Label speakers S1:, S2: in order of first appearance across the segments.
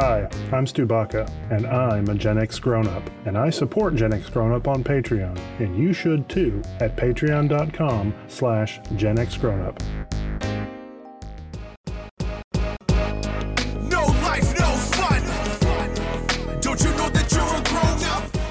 S1: Hi, I'm Stu Baca, and I'm a Gen X grown up, and I support Gen X grown up on Patreon, and you should too at patreon.com slash Gen X grown up.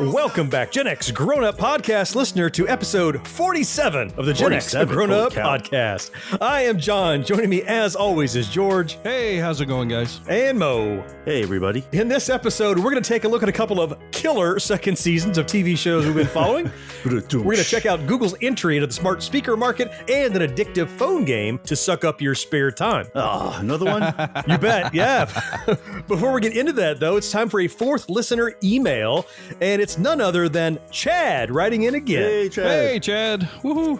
S2: Welcome back, Gen X Grown Up Podcast listener, to episode 47 of the Gen X Grown Up. Podcast. I am John. Joining me, as always, is George
S3: Hey, how's it going, guys?
S2: and Mo.
S4: Hey, everybody.
S2: In this episode, we're going to take a look at a couple of killer second seasons of TV shows we've been following. We're going to check out Google's entry into the smart speaker market and an addictive phone game to suck up your spare time.
S4: Oh, another one?
S2: You bet, yeah. Before we get into that, though, it's time for a fourth listener email, and it's none other than Chad writing in again.
S4: hey, Chad.
S3: Hey, Chad. Woohoo.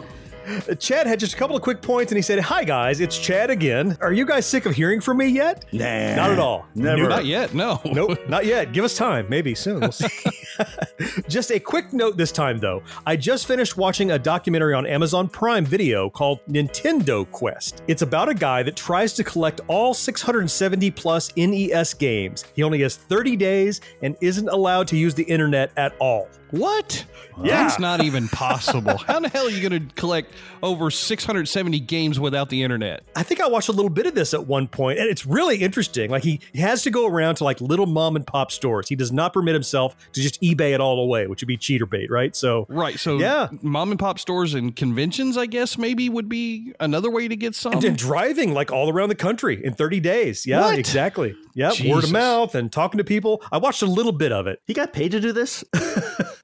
S2: Chad had just a couple of quick points, and he said, "Hi guys, it's Chad again. Are you guys sick of hearing from me yet?
S4: Nah.
S2: Not at all.
S4: Never.
S2: Nope.
S3: Not yet, no.
S2: Nope, not yet. Give us time. Maybe soon. We'll see. just a quick note this time, though. I just finished watching a documentary on Amazon Prime Video called Nintendo Quest. It's about a guy that tries to collect all 670 plus NES games. He only has 30 days and isn't allowed to use the internet at all.
S3: What?
S2: Yeah.
S3: That's not even possible. How the hell are you going to collect over 670 games without the internet?
S2: I think I watched a little bit of this at one point, and it's really interesting. Like he, he has to go around to like little mom and pop stores. He does not permit himself to just eBay it all away, which would be cheater bait, right? So
S3: Right. So,
S2: Yeah.
S3: mom and pop stores and conventions, I guess, maybe would be another way to get some.
S2: and then driving like all around the country in 30 days. Yeah,
S3: What?
S2: exactly. Yeah, word of mouth and talking to people. I watched a little bit of it.
S4: He got paid to do this?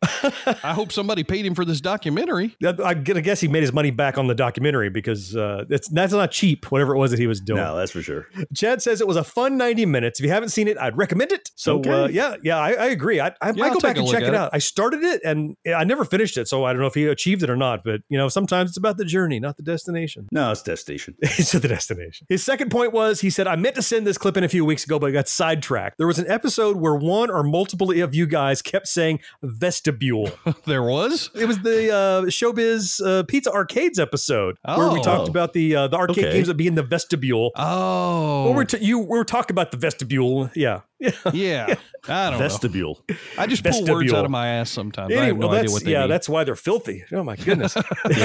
S3: I hope somebody paid him for this documentary.
S2: I'm gonna guess he made his money back on the documentary because uh, it's that's not cheap. Whatever it was that he was doing.
S4: no, that's for sure.
S2: Chad says it was a fun 90 minutes. If you haven't seen it, I'd recommend it. So
S4: Okay.
S2: uh, yeah, yeah, I, I agree. I, I
S3: Yeah,
S2: might
S3: I'll
S2: go back and check
S3: at
S2: it
S3: it.
S2: out. I started it and I never finished it, so I don't know if he achieved it or not. But you know, sometimes it's about the journey, not the destination.
S4: No, it's destination.
S2: It's the destination. His second point was he said, I meant to send this clip in a few weeks ago, but I got sidetracked. There was an episode where one or multiple of you guys kept saying vestibule.
S3: there was?
S2: it was the uh, Showbiz uh, Pizza Arcades episode where we
S3: Oh.
S2: talked about the uh, the arcade
S4: Okay.
S2: games that be in the vestibule.
S3: Oh.
S2: Well, we're t- you we were talking about the vestibule. Yeah. Yeah.
S3: yeah. I don't know.
S4: Vestibule.
S3: I just pull words out of my ass sometimes. I have no
S2: well,
S3: idea what they
S2: yeah,
S3: mean.
S2: that's why they're filthy. Oh my goodness!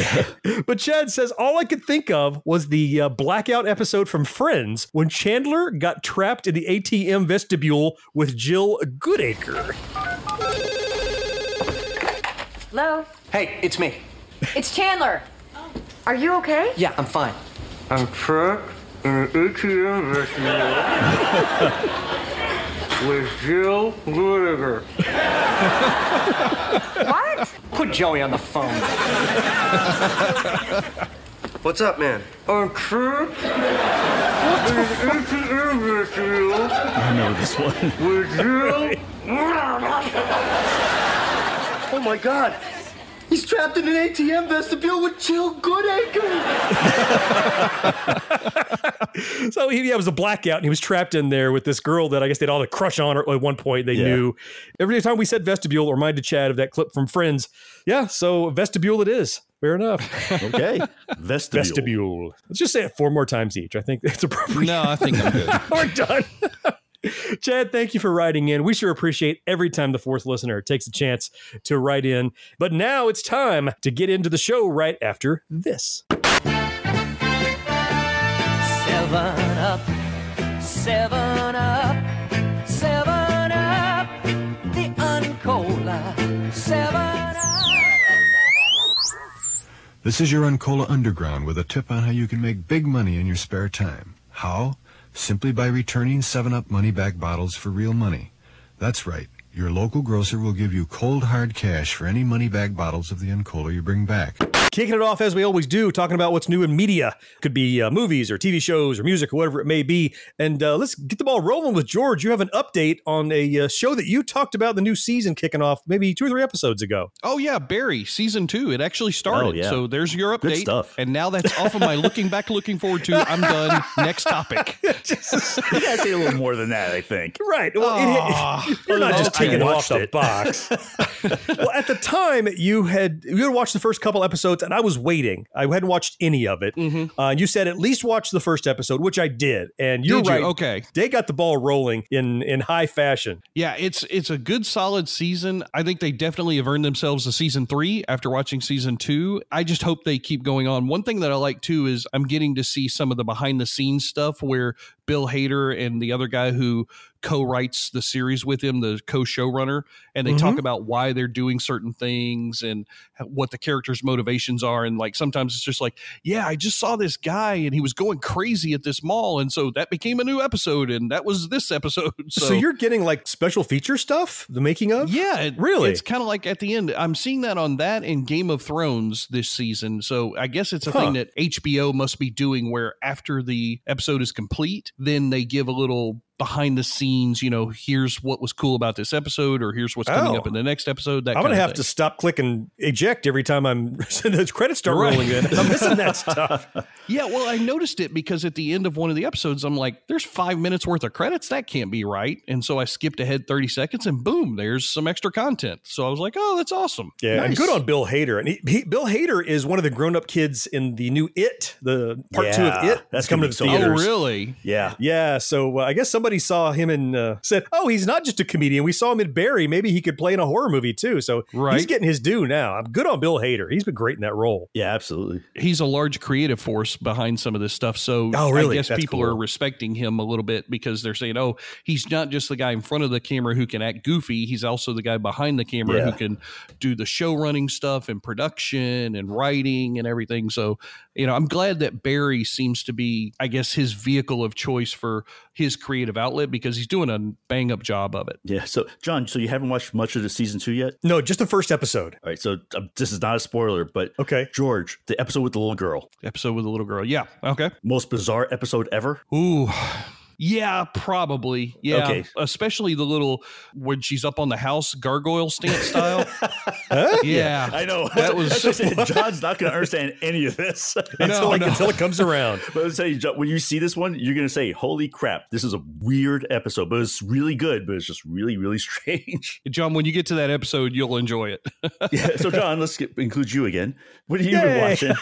S2: but Chad says all I could think of was the uh, blackout episode from Friends when Chandler got trapped in the ATM vestibule with Jill Goodacre.
S5: Hello?
S6: Hey, it's me.
S5: It's Chandler. Are you okay?
S6: Yeah, I'm fine.
S7: I'm trapped in an ATM vestibule with Jill Goodacre.
S5: What?
S6: Put Joey on the phone.
S7: What's up, man? I'm trapped in an ATM vestibule
S4: I know this one.
S7: with Jill. oh my God.
S6: He's trapped in an ATM vestibule with Jill Goodacre.
S2: So he yeah, it was a blackout, and he was trapped in there with this girl that I guess they'd all had a crush on her at one point. They
S4: Yeah.
S2: knew. Every time we said vestibule, it reminded Chad of that clip from Friends. Yeah, so vestibule it is. Fair enough.
S4: Okay. Vestibule.
S2: vestibule. Let's just say it four more times each. I think it's appropriate.
S3: no, I think I'm good.
S2: We're done. Chad, thank you for writing in. We sure appreciate every time the fourth listener takes a chance to write in. But now it's time to get into the show right after this.
S8: Seven up, seven up, seven up, the Uncola, seven up.
S9: This is your Uncola Underground with a tip on how you can make big money in your spare time. How? Simply by returning 7-Up money back bottles for real money. That's right. Your local grocer will give you cold hard cash for any money back bottles of the Uncola you bring back.
S2: Kicking it off as we always do, talking about what's new in media. Could be uh, movies or TV shows or music or whatever it may be. And uh, let's get the ball rolling with George. You have an update on a uh, show that you talked about the new season kicking off maybe two or three episodes ago.
S3: Oh yeah, Barry season two. It actually started.
S4: Oh, yeah.
S3: So there's your
S4: Good
S3: update.
S4: stuff.
S3: And now that's off of my looking back, looking forward to. I'm done. Next topic.
S4: you gotta say a little more than that, I think.
S2: Right. Well, it- you're not
S4: Oh,
S2: just
S4: I
S2: taking off the
S4: it.
S2: box. well, at the time, you had you had watched the first couple episodes, and I was waiting. I hadn't watched any of it.
S3: Mm-hmm.
S2: Uh, you said at least watch the first episode, which I did. And you're
S3: Did you?
S2: right.
S3: Okay.
S2: They got the ball rolling in in high fashion.
S3: Yeah, it's it's a good solid season. I think they definitely have earned themselves a season three after watching season two. I just hope they keep going on. One thing that I like too is I'm getting to see some of the behind the scenes stuff where Bill Hader and the other guy who co-writes the series with him, the co-showrunner, and they talk
S2: Mhm.
S3: about why they're doing certain things and what the characters' motivations are. And like sometimes it's just like, yeah, I just saw this guy and he was going crazy at this mall, and so that became a new episode, and that was this episode.
S2: So,
S3: So,
S2: you're getting like special feature stuff, the making of.
S3: yeah, it-
S2: Really?
S3: It's kind of like at the end. I'm seeing that on that and Game of Thrones this season. So I guess it's a
S2: Huh.
S3: thing that HBO must be doing where after the episode is complete, then they give a little behind the scenes, you know, here's what was cool about this episode or here's what's coming
S2: Oh.
S3: up in the next episode. That
S2: I'm gonna have
S3: thing.
S2: to stop clicking eject every time I'm the credits start
S3: Right.
S2: rolling in. I'm missing that stuff.
S3: Yeah, well, I noticed it because at the end of one of the episodes, I'm like, there's five minutes worth of credits. That can't be right. And so I skipped ahead 30 seconds and boom, there's some extra content. So I was like, oh, that's awesome.
S2: Yeah, and good on Bill Hader. And he, he, Bill Hader is one of the grown-up kids in the new It, the part two of It.
S4: that's
S2: That's coming
S4: gonna
S2: the
S4: so
S2: theaters.
S3: Oh, really?
S4: Yeah.
S2: Yeah, so uh, I guess somebody saw him and uh, said, "Oh, he's not just a comedian. We saw him in Barry. Maybe he could play in a horror movie too." So he's getting his due now. I'm good on Bill Hader. He's been great in that role.
S4: Yeah, absolutely.
S3: he's a large creative force behind some of this stuff. So
S2: Oh, really?
S3: I guess
S2: That's
S3: people
S2: cool.
S3: are respecting him a little bit because they're saying, oh, he's not just the guy in front of the camera who can act goofy. He's also the guy behind the camera
S4: Yeah.
S3: who can do the show running stuff and production and writing and everything. So, you know, I'm glad that Barry seems to be, I guess, his vehicle of choice for his creative outlet because he's doing a bang up job of it.
S4: Yeah. So, John, so you haven't watched much of the season two yet?
S2: No, just the first episode.
S4: All right. So, um, this is not a spoiler, but
S2: Okay.
S4: George, the episode with the little girl,
S3: Episode with the little girl. Yeah. Okay.
S4: most bizarre episode ever.
S3: Ooh. Yeah, probably. Yeah.
S4: Okay.
S3: Especially the little when she's up on the house gargoyle stance style.
S2: Huh?
S3: yeah.
S4: I know.
S3: That was
S4: That's what I said. John's not going to understand any of this.
S2: until, like,
S3: no.
S2: until it comes around.
S4: But I'm saying, John, when you see this one, you're going to say, "Holy crap! This is a weird episode, but it's really good. But it's just really, really strange."
S3: John, when you get to that episode, you'll enjoy it.
S4: yeah. So, John, let's get, include you again. What have you been watching?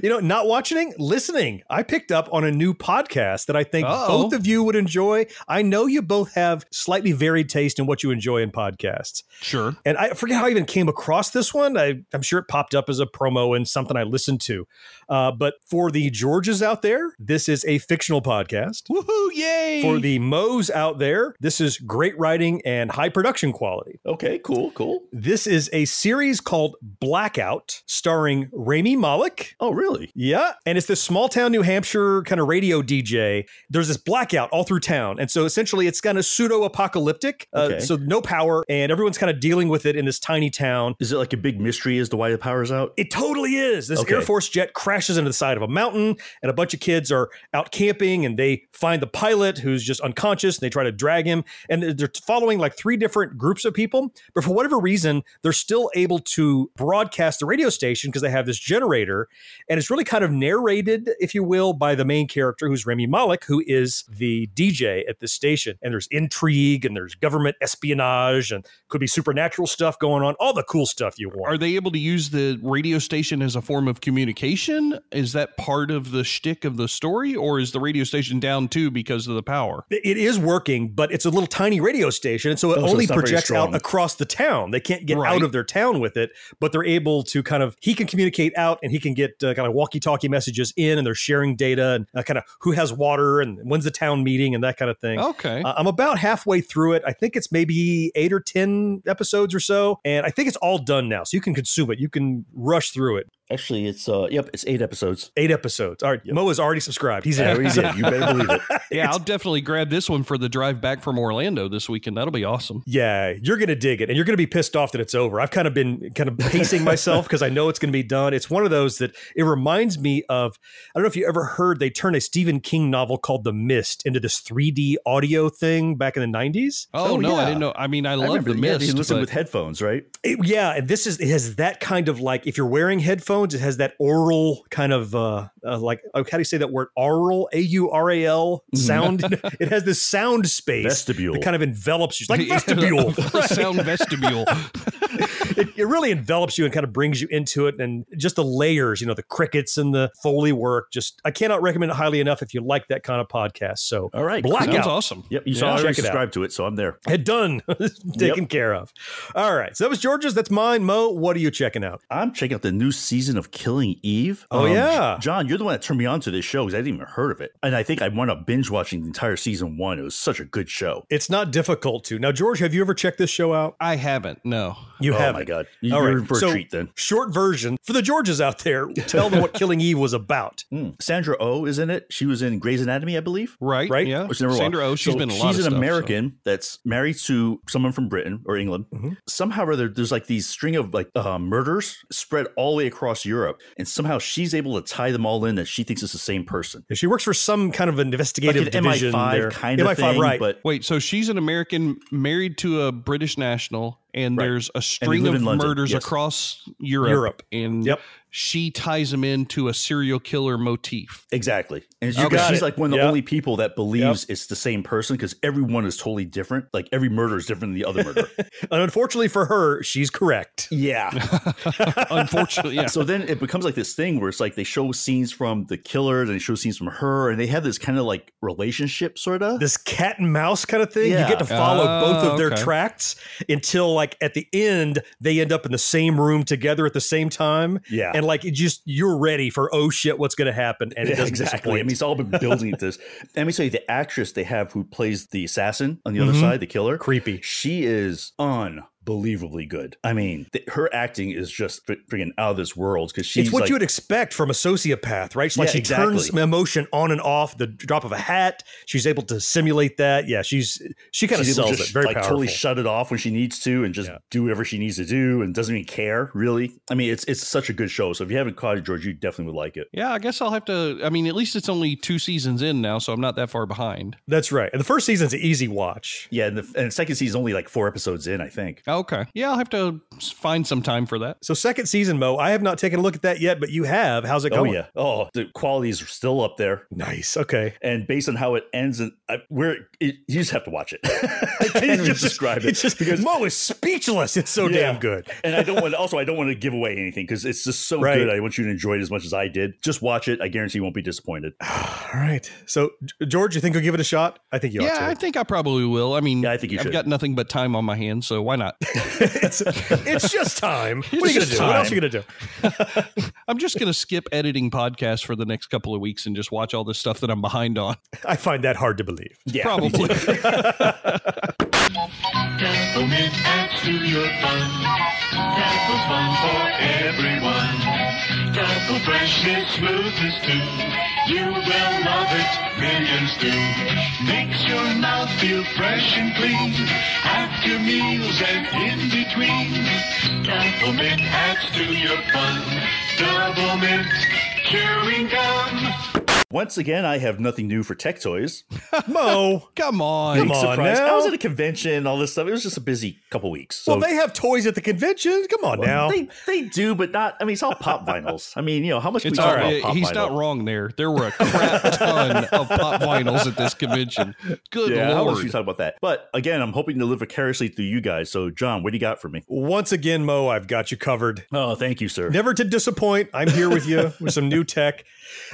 S2: you know, not watching, listening. I picked up on a new podcast that I think
S3: Uh-oh.
S2: both of you would enjoy. I know you both have slightly varied taste in what you enjoy in podcasts.
S3: sure.
S2: And I forget how I even came across this one. I, I'm sure it popped up as a promo and something I listened to. Uh, but for the Georges out there, this is a fictional podcast.
S3: Woohoo! Yay!
S2: For the Moes out there, this is great writing and high production quality.
S4: okay. Cool. Cool.
S2: This is a series called Blackout, starring Rami Malek.
S4: Oh, really?
S2: Yeah. And it's this small town New Hampshire kind of radio DJ. There's this blackout all through town. And so essentially it's kind of pseudo apocalyptic. Uh,
S4: Okay.
S2: So no power, and everyone's kind of dealing with it in this tiny town.
S4: Is it like a big mystery as to why the power's out?
S2: It totally is. This
S4: Okay.
S2: Air Force jet crashes into the side of a mountain, and a bunch of kids are out camping, and they find the pilot who's just unconscious. And they try to drag him, and they're- following like three different groups of people. But for whatever reason, they're still able to broadcast the radio station because they have this generator, and it's really kind of narrated, if you will, by the main character, who's Rami Malek, who is the DJ at this station. And there's intrigue, and there's government espionage, and could be supernatural stuff going on, all the cool stuff you want.
S3: Are they able to use the radio station as a form of communication? Is that part of the shtick of the story, or is the radio station down too because of the power?
S2: It is working, but it's a little tiny radio station, and so it
S4: Oh,
S2: only
S4: it's not very
S2: projects out across the town. They can't get
S3: Right.
S2: out of their town with it, but they're able to kind of. He can communicate out, and he can get uh, kind of walkie-talkie messages in, and they're sharing data and uh, kind of who has water and when's the town meeting and that kind of thing.
S3: Okay.
S2: Uh, I'm about halfway through it. I think it's maybe eight or ten episodes or so, and I think it's all done now, so you can consume it. You can rush through it.
S4: Actually, it's uh, yep, it's eight episodes.
S2: Eight episodes. All right, Mo is already subscribed. He's
S4: Yeah,
S2: in.
S4: he's in. You better believe it.
S3: Yeah, I'll definitely grab this one for the drive back from Orlando this weekend. That'll be awesome.
S2: Yeah, you're gonna dig it, and you're gonna be pissed off that it's over. I've kind of been kind of pacing myself because I know it's gonna be done. It's one of those that it reminds me of. I don't know if you ever heard they turned a Stephen King novel called The Mist into this 3D audio thing back in the 90s.
S3: Oh,
S4: Oh,
S3: no, I didn't know. I mean, I,
S4: I
S3: love
S4: remember,
S3: the
S4: yeah,
S3: mist.
S4: you listen
S3: but-
S4: with headphones, right?
S2: It- yeah, and this is it has that kind of like if you're wearing headphones, it has that oral kind of uh, uh like oh, how do you say that word? Aural, A U R A L sound. it has this sound space
S4: Vestibule.
S2: that kind of envelops you, like vestibule.
S3: sound vestibule.
S2: It, it really envelops you and kind of brings you into it and just the layers you know the crickets and the foley work just i cannot recommend it highly enough if you like that kind of podcast so
S4: All right,
S2: blackout
S3: Sounds awesome.
S4: Yep, you
S2: Yeah,
S4: saw I already subscribed to it, so I'm there.
S2: Head done taken care of all right so that was george's that's mine mo what are you checking out
S4: I'm checking out the new season of Killing Eve. Um,
S2: Oh, yeah.
S4: John, you're the one that turned me on to this show because I didn't even heard of it, and I think I wound up binge watching the entire season one. It was such a good show.
S2: it's not difficult to now george have you ever checked this show out
S3: I haven't. No.
S2: You
S4: oh
S2: have
S4: my god, you-
S2: All
S4: you're
S2: right,
S4: for
S2: so
S4: a treat then.
S2: short version for the georges out there tell them what killing eve was about
S4: Mm. Sandra Oh is in it. She was in Grey's Anatomy, I believe.
S3: Right.
S2: Right?
S3: Yeah.
S4: Which never
S3: Sandra
S4: O.
S3: Oh, she's
S4: So
S3: been a lot
S4: She's
S3: of
S4: an
S3: stuff, so-
S4: American that's married to someone from Britain or England.
S3: Mm-hmm.
S4: Somehow or other, there's like these string of like uh, murders spread all the way across Europe, and somehow she's able to tie them all in that she thinks it's the same person.
S2: she works for some kind of investigative
S4: Like an
S2: division
S4: MI5
S2: there.
S4: kind of
S2: MI5,
S4: thing,
S2: right
S4: but
S3: Wait, so she's an American married to a British national, and
S4: Right.
S3: there's a string of murders across Europe,
S2: Europe.
S3: and
S2: Yep.
S3: She ties him into a serial killer motif.
S4: Exactly. And
S2: You
S4: you
S2: got
S4: she's
S2: it.
S4: like one of the
S2: Yep.
S4: only people that believes it's the same person because everyone is totally different. Like every murder is different than the other murder.
S2: and unfortunately for her she's correct
S4: yeah.
S3: Unfortunately, yeah.
S4: So then it becomes like this thing where it's like they show scenes from the killer, then they show scenes from her, and they have this kind of like relationship sort of.
S2: this cat and mouse kind of thing. You get to follow
S3: Oh,
S2: both of their
S3: okay.
S2: tracks until like at the end they end up in the same room together at the same time.
S4: Yeah.
S2: And like it just you're ready for oh shit, what's gonna happen? And it
S4: Yeah,
S2: doesn't
S4: exactly. I mean, it's all been building to this. Let me tell you, the actress they have who plays the assassin on the other
S2: Mhm.
S4: side, the killer,
S2: Creepy.
S4: She is unbelievably good. I mean, th- her acting is just freaking out of this world because she's
S2: it's what
S4: like,
S2: you would expect from a sociopath, right? It's like
S4: Yeah,
S2: she turns emotion on and off the drop of a hat. She's able to simulate that. Yeah, she's she kind of sells
S4: to
S2: it. Very
S4: like
S2: powerful.
S4: totally shut it off when she needs to and just
S2: Yeah.
S4: do whatever she needs to do and doesn't even care really. I mean, it's it's such a good show. So if you haven't caught it, George, you definitely would like it.
S3: Yeah, I guess I'll have to. I mean, at least it's only two seasons in now, so I'm not that far behind.
S2: That's right. And the first season's an easy watch.
S4: Yeah, and the, and the second season's only like four episodes in, I think.
S3: Oh, Okay. Yeah, I'll have to find some time for that.
S2: So second season, Mo, I have not taken a look at that yet, but you have. How's it
S4: Oh
S2: going?
S4: yeah. Oh, the quality's still up there.
S2: Nice. Okay.
S4: And based on how it ends, and I, where it, you just have to watch it. I can't even
S2: It's just-
S4: describe it
S2: It's just
S4: because
S2: Mo is speechless. It's so
S4: Yeah.
S2: damn good.
S4: and I don't want. Also, I don't want to give away anything because it's just so
S2: Right.
S4: good. I want you to enjoy it as much as I did. Just watch it. I guarantee you won't be disappointed.
S2: All right. So, George, you think you'll give it a shot? I think you
S3: Yeah,
S2: ought
S3: I think I probably will. I mean,
S4: Yeah, I think you
S3: I've
S4: should.
S3: got nothing but time on my hands, so why not?
S2: it's, it's just time. What are you going to
S3: just
S2: do? What else are you going to do?
S3: I'm just going to skip editing podcasts for the next couple of weeks and just watch all this stuff that I'm behind on.
S2: I find that hard to believe.
S4: Yeah,
S3: Probably.
S10: Peppermint adds to your fun. Dapple's fun for everyone. Dapple freshness, smoothness too. You will love it, millions do. Makes your mouth feel fresh and clean. After meals and in between. Double mint adds to your fun. Double mint, chewing gum.
S4: Once again, I have nothing new for tech toys.
S2: Mo,
S3: Come on.
S2: Come on now.
S4: I was at a convention, all this stuff. It was just a busy couple weeks. So
S2: well, they have toys at the convention. Come on now.
S4: They they do, but not. I mean, it's all pop vinyls. I mean, you know, how much
S3: It's
S4: we
S3: all
S4: talk
S3: right.
S4: about pop
S3: He's
S4: vinyl?
S3: not wrong there. There were a crap ton of pop vinyls at this convention. Good
S4: Yeah, how much we talk about that? But again, I'm hoping to live vicariously through you guys. So, John, what do you got for me?
S2: Once again, Mo, I've got you covered.
S4: Oh, thank you, sir.
S2: Never to disappoint. I'm here with you with some new tech.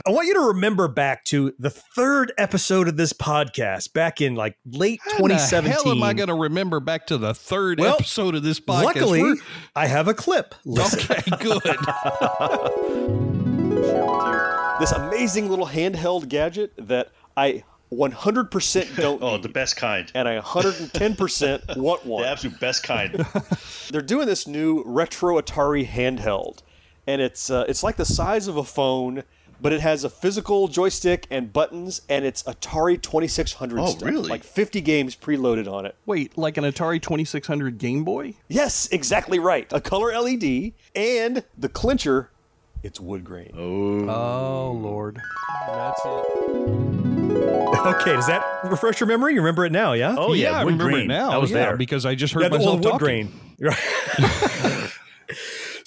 S2: I want you to remember back to the third episode of this podcast back in like late
S3: How in the
S2: 2017.
S3: hell am I going to remember back to the third
S2: Well,
S3: episode of this podcast?
S2: Luckily,
S3: We're-
S2: I have a clip. Listen.
S3: okay, good.
S2: this amazing little handheld gadget that I 100% don't
S4: Oh,
S2: need,
S4: the best kind.
S2: and I 110% want one.
S4: The absolute best kind.
S2: They're doing this new retro Atari handheld. and it's uh, it's like the size of a phone, but it has a physical joystick and buttons, and it's Atari 2600
S3: Oh,
S2: stuff,
S3: really?
S2: like 50 games preloaded on it.
S3: Wait, like an Atari 2600 Game Boy?
S2: Yes, exactly right. A color LED, and the clincher, it's wood grain.
S3: Oh, oh Lord. That's it.
S2: Okay, does that refresh your memory? You remember it now, yeah?
S4: Oh, yeah,
S3: I
S4: wood
S3: remember
S4: grain.
S3: it now.
S4: I was
S3: yeah,
S4: there.
S3: because I just heard
S2: Yeah, the
S3: myself
S2: old wood
S3: talking.
S2: grain.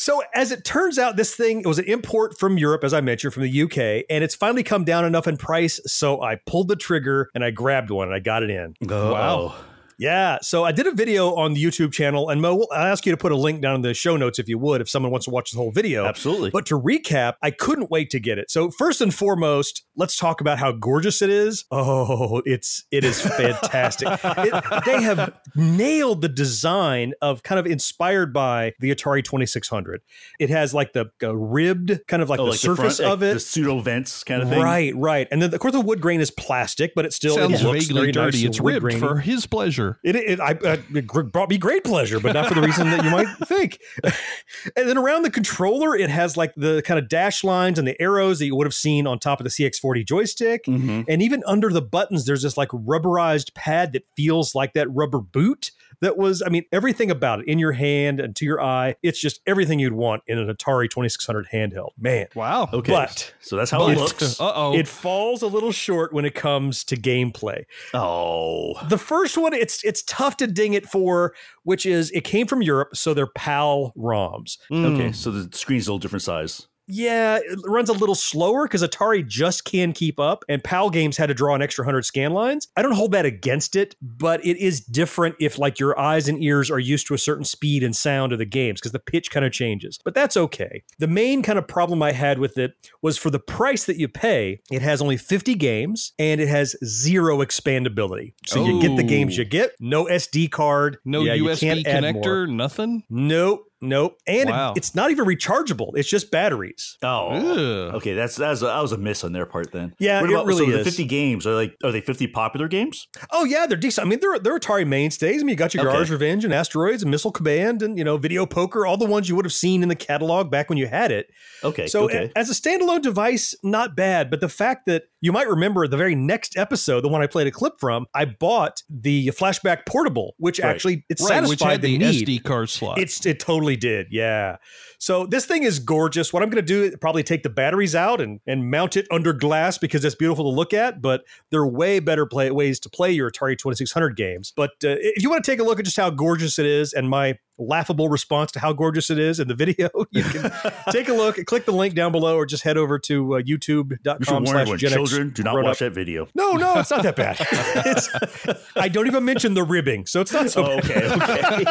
S2: Right. so as it turns out, this thing it was an import from Europe, as I mentioned, from the UK, and it's finally come down enough in price. So I pulled the trigger and I grabbed one and I got it in.
S4: Wow.
S2: Yeah. So I did a video on the YouTube channel, and Mo, I'll ask you to put a link down in the show notes if you would, if someone wants to watch the whole video.
S4: Absolutely.
S2: But to recap, I couldn't wait to get it. So first and foremost, let's talk about how gorgeous it is. Oh, it's it is fantastic. it, they have nailed the design of kind of inspired by the Atari 2600. It has like the uh, ribbed kind of like
S4: Oh,
S2: the
S4: like
S2: surface
S4: front,
S2: of
S4: like
S2: it.
S4: the pseudo vents kind of thing.
S2: Right, right, and then of course the wood grain is plastic, but it still
S3: Sounds
S2: it looks
S3: vaguely
S2: very nice
S3: dirty.
S2: and
S3: It's
S2: wood
S3: ribbed
S2: grainy.
S3: for his pleasure.
S2: It, it, I, uh, it brought me great pleasure, but not for the reason that you might think. and then around the controller, it has like the kind of dash lines and the arrows that you would have seen on top of the CX40 joystick.
S4: Mm-hmm.
S2: And even under the buttons, there's this like rubberized pad that feels like that rubber boot. That was, I mean, everything about it in your hand and to your eye. It's just everything you'd want in an Atari 2600 handheld. Man.
S3: Wow.
S4: Okay.
S2: But
S4: so that's how it looks.
S3: Uh-oh.
S2: It falls a little short when it comes to gameplay.
S4: Oh.
S2: The first one, it's it's tough to ding it for, which is it came from Europe, so they're PAL ROMs.
S4: Okay, hmm. so the screen's a little different size.
S2: Yeah, it runs a little slower because Atari just can keep up, and PAL games had to draw an extra hundred scan lines. I don't hold that against it, but it is different if like your eyes and ears are used to a certain speed and sound of the games because the pitch kind of changes. But that's okay. The main kind of problem I had with it was for the price that you pay, it has only 50 games and it has zero expandability. So you get the games
S3: Oh.
S2: you get, no SD card,
S3: No
S2: yeah,
S3: USB
S2: can't add more.
S3: connector, nothing?
S2: Nope, nope. And it- it's not even rechargeable. It's just batteries.
S4: Oh,
S3: Ugh.
S4: okay. That's that's that was a miss on their part then.
S2: Yeah,
S4: what
S2: it
S4: about,
S2: really
S4: so
S2: is.
S4: The fifty games are like are they fifty popular games?
S2: Oh yeah, they're decent. I mean, they're they're Atari mainstays. I mean, you got your
S4: Okay.
S2: Yars' Revenge and Asteroids and Missile Command and you know Video Poker, all the ones you would have seen in the catalog back when you had it.
S4: Okay,
S2: So
S4: okay.
S2: a- as a standalone device, not bad. But the fact that you might remember the very next episode, the one I played a clip from, I bought the flashback portable, which
S4: Right.
S2: actually it
S3: Right,
S2: satisfied
S3: had
S2: the,
S3: the. SD card slot.
S2: It's it totally did, yeah. So this thing is gorgeous. What I'm going to do is probably take the batteries out and and mount it under glass because it's beautiful to look at. But there are way better play ways to play your Atari 2600 games. But uh, if you want to take a look at just how gorgeous it is and my laughable response to how gorgeous it is in the video, you can take a look. Click the link down below, or just head over to uh, YouTube.com slash Gen
S4: children do not watch
S2: Up.
S4: that video.
S2: No, no, it's not that bad. I don't even mention the ribbing, so it's not so
S4: Oh,
S2: bad.
S4: okay,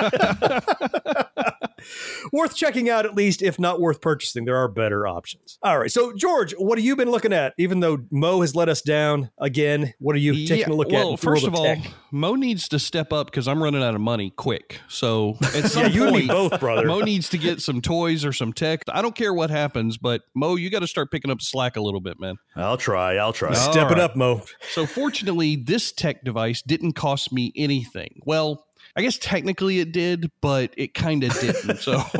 S4: okay.
S2: worth checking out at least, if not worth purchasing. There are better options. All right. So, George, what have you been looking at? Even though Mo has let us down again, what are you taking
S3: Yeah,
S2: a look
S3: well,
S2: at? Well, the world
S3: first of all,
S2: tech?
S3: Mo needs to step up because I'm running out of money quick. So at some
S2: yeah, you and me both, brother.
S3: Mo needs to get some toys or some tech. I don't care what happens, but Mo, you got to start picking up slack a little bit, man.
S4: I'll try. I'll try.
S3: All
S2: Step it up, Mo.
S3: So fortunately, this tech device didn't cost me anything. Well, I guess technically it did, but it kind of didn't. So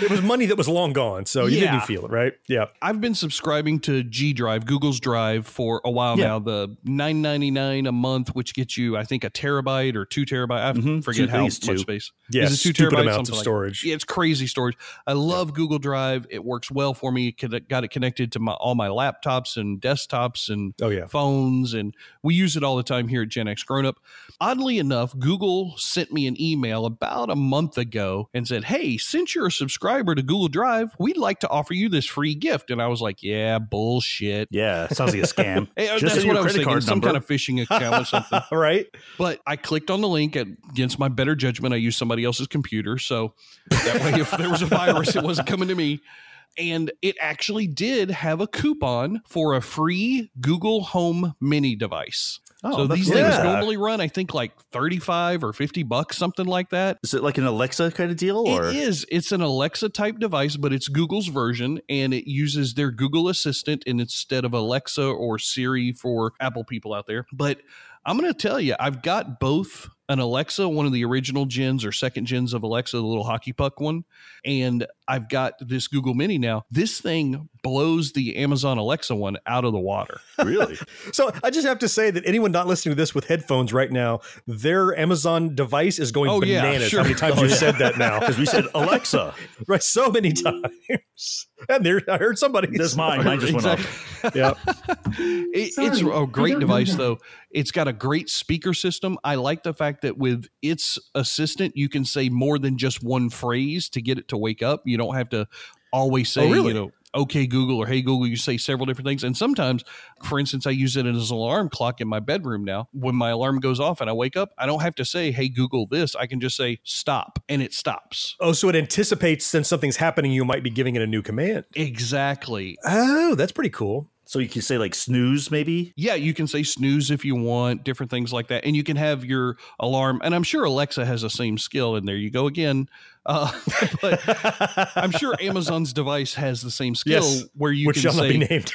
S2: It was money that was long gone, so you
S3: Yeah.
S2: didn't feel it, right? Yeah.
S3: I've been subscribing to G Drive, Google's Drive, for a while
S4: Yeah.
S3: now. The nine ninety nine a month, which gets you, I think, a terabyte or two terabyte. I
S4: Mhm.
S3: forget
S4: Two-
S3: how much
S4: it's two.
S3: space.
S2: Yeah,
S3: Is it two
S2: stupid
S3: terabytes?
S2: amounts of
S3: like-
S2: storage.
S3: Yeah, it's crazy storage. I love Google Drive. It works well for me. Got it connected to my, all my laptops and desktops and
S2: Oh, yeah.
S3: phones, and we use it all the time here at Gen X Grown Up. Oddly enough, Google sent me an email about a month ago and said, "Hey, since you're a subscriber to Google Drive, we'd like to offer you this free gift." And I was like, "Yeah, bullshit."
S4: Yeah, sounds like a scam.
S3: Hey, uh,
S4: Just
S3: that's what I was thinking. Some
S4: number.
S3: kind of phishing account or something.
S2: All right.
S3: But I clicked on the link against my better judgment. I used somebody else's computer. So that way, if there was a virus, it wasn't coming to me. And it actually did have a coupon for a free Google Home mini device.
S4: Oh,
S3: so these things
S2: Yeah.
S3: normally run, I think, like 35 or 50 bucks, something like that.
S4: Is it like an Alexa kind of deal, or
S3: It is. It's an Alexa type device, but it's Google's version and it uses their Google Assistant instead of Alexa or Siri for Apple people out there. But I'm going to tell you, I've got both an Alexa, one of the original gens or second gens of Alexa, the little hockey puck one, and I've got this Google Mini now. This thing blows the Amazon Alexa one out of the water.
S4: Really?
S2: So I just have to say that anyone not listening to this with headphones right now, their Amazon device is going
S3: Oh, yeah,
S2: bananas.
S3: sure.
S2: How many times
S4: Oh,
S2: you've
S4: yeah.
S2: said that now?
S4: Because we said Alexa.
S2: right, so many times. And there, I heard somebody.
S4: That's mine. Mine just went off.
S2: Yeah.
S3: It, it's a great device, though. It's got a great speaker system. I like the fact that with its assistant, you can say more than just one phrase to get it to wake up. You don't have to always oh, say,
S2: Oh, really?
S3: you know, okay, Google or hey, Google. You say several different things. And sometimes, for instance, I use it as an alarm clock in my bedroom now. When my alarm goes off and I wake up, I don't have to say, hey, Google this. I can just say stop and it stops.
S2: Oh, so it anticipates since something's happening, you might be giving it a new command.
S3: Exactly.
S2: Oh, that's pretty cool.
S4: So you can say like snooze, maybe.
S3: Yeah, you can say snooze if you want, different things like that. And you can have your alarm. And I'm sure Alexa has the same skill. And there you go again. Uh, but I'm sure Amazon's device has the same skill
S2: Yes,
S3: where you
S2: which
S3: can
S2: shall not be named.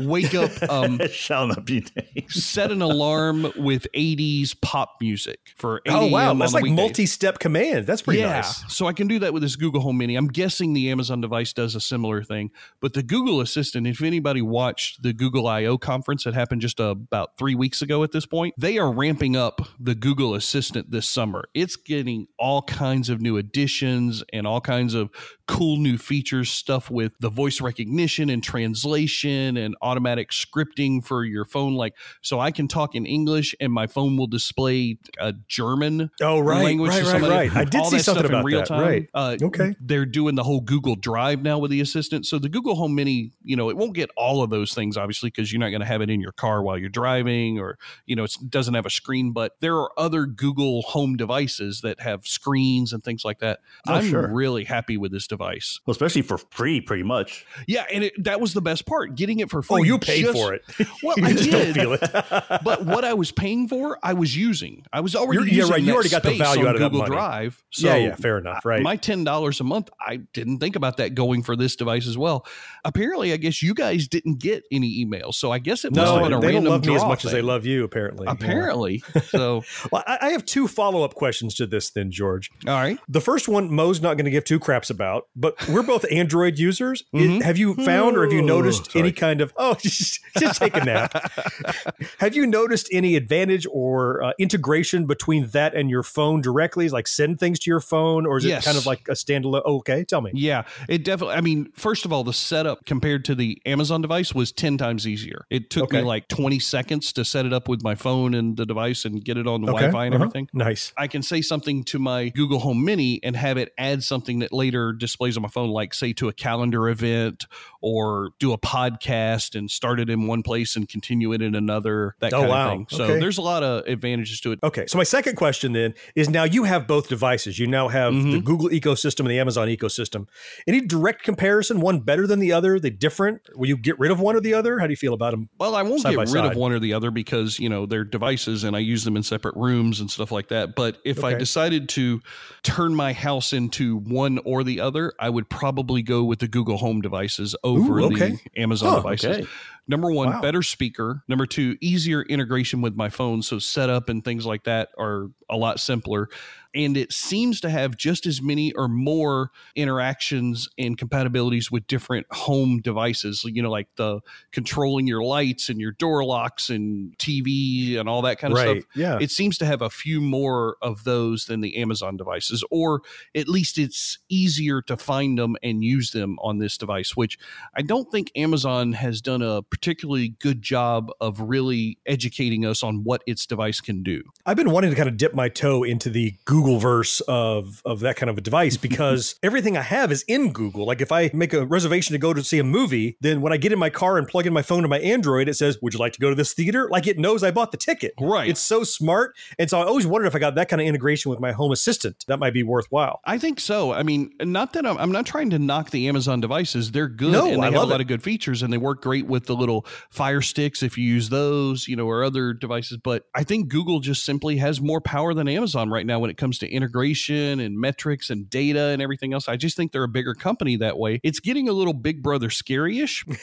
S3: Wake up, um,
S4: It shall not be named.
S3: set an alarm with 80s pop music for 8
S2: Oh wow, that's like
S3: weekdays.
S2: multi-step command. That's pretty
S3: yeah,
S2: nice.
S3: so I can do that with this Google Home Mini. I'm guessing the Amazon device does a similar thing, but the Google Assistant. If anybody watched the Google I/O conference that happened just uh, about three weeks ago, at this point, they are ramping up the Google Assistant this summer. It's getting all kinds of new additions and all kinds of cool new features, stuff with the voice recognition and translation and automatic scripting for your phone. Like, so I can talk in English and my phone will display a German
S2: Oh right,
S3: language
S2: right,
S3: to
S2: right,
S3: somebody.
S2: right. I did
S3: All
S2: see
S3: that
S2: something
S3: stuff in
S2: about
S3: real
S2: that.
S3: time.
S2: Right.
S3: Uh,
S2: Okay.
S3: They're doing the whole Google Drive now with the assistant. So the Google Home Mini, you know, it won't get all of those things, obviously, because you're not going to have it in your car while you're driving or, you know, it doesn't have a screen. But there are other Google Home devices that have screens and things like that.
S4: Oh,
S3: I'm
S4: sure.
S3: really happy with this device.
S4: Well, especially for free, pretty much.
S3: Yeah. And it, that was the best part getting it for free.
S2: Oh, you paid
S3: just-
S2: for it.
S3: Well, I
S2: just
S3: did.
S2: don't feel it.
S3: but what I was paying for, I was using. I was already
S2: You're- yeah,
S3: using
S2: right. You already got the value out of
S3: Google. Drive. So
S2: yeah, yeah, fair enough. Right.
S3: my ten dollars a month, I didn't think about that going for this device as well. Apparently, I guess you guys didn't get any emails, so I guess it must
S2: no,
S3: have been a
S2: they don't
S3: random
S2: love me as much as they love you. Apparently. Yeah.
S3: Apparently, so
S2: Well, I I have two follow-up questions to this, then, George.
S3: all right.
S2: The first one, Mo's not going to give two craps about, but we're both Android users. It-
S3: Mhm.
S2: have you found or have you noticed
S4: sorry.
S2: any kind of oh, just, just take a nap? have you noticed any advantage or uh, integration between that and your phone directly? Like send things to your phone, or is
S3: Yes.
S2: it kind of like a standalone? Oh, okay, tell me.
S3: Yeah, it definitely. I mean, first of all, the setup compared to the Amazon device was 10 times easier. It took
S2: Okay.
S3: me like 20 seconds to set it up with my phone and the device and get it on the
S2: Okay,
S3: Wi Fi and
S2: uh-huh.
S3: everything.
S2: Nice.
S3: I can say something to my Google Home Mini and have it add something that later displays on my phone, like say to a calendar event or do a podcast and start it in one place and continue it in another, that
S2: Oh,
S3: kind
S2: wow.
S3: of thing. So
S2: Okay.
S3: there's a lot of advantages to it.
S2: Okay, so my second question then is now you have both devices. You now have the
S3: Mhm.
S2: Google ecosystem and the Amazon ecosystem. Any direct comparison? One better than the other? They different? Will you get rid of one or the other? How do you feel about them?
S3: Well, I won't get rid
S2: side.
S3: of one or the other because, you know, they're devices and I use them in separate rooms and stuff like that. But if I decided to turn my house into one or the other, I would probably go with the Google Home devices over
S2: Ooh, okay.
S3: the Amazon
S2: Huh,
S3: devices.
S4: okay.
S3: Number one,
S2: Wow.
S3: better speaker. Number two, easier integration with my phone. So setup and things like that are a lot simpler. And it seems to have just as many or more interactions and compatibilities with different home devices, you know, like the controlling your lights and your door locks and TV and all that kind of
S2: right.
S3: stuff.
S2: Yeah.
S3: It seems to have a few more of those than the Amazon devices, or at least it's easier to find them and use them on this device, which I don't think Amazon has done a particularly good job of really educating us on what its device can do.
S2: I've been wanting to kind of dip my toe into the Google verse of of that kind of a device because everything I have is in Google. Like if I make a reservation to go to see a movie, then when I get in my car and plug in my phone to my Android, it says, "Would you like to go to this theater?" Like it knows I bought the ticket.
S3: Right.
S2: It's so smart, and so I always wondered if I got that kind of integration with my home assistant, that might be worthwhile.
S3: I think so. I mean, not that I'm, I'm not trying to knock the Amazon devices. They're good
S2: No,
S3: and they
S2: I
S3: have a lot
S2: it.
S3: of good features and they work great with the little fire sticks if you use those, you know, or other devices. But I think Google just simply has more power than Amazon right now when it comes to integration and metrics and data and everything else. I just think they're a bigger company that way. It's getting a little Big Brother scary-ish.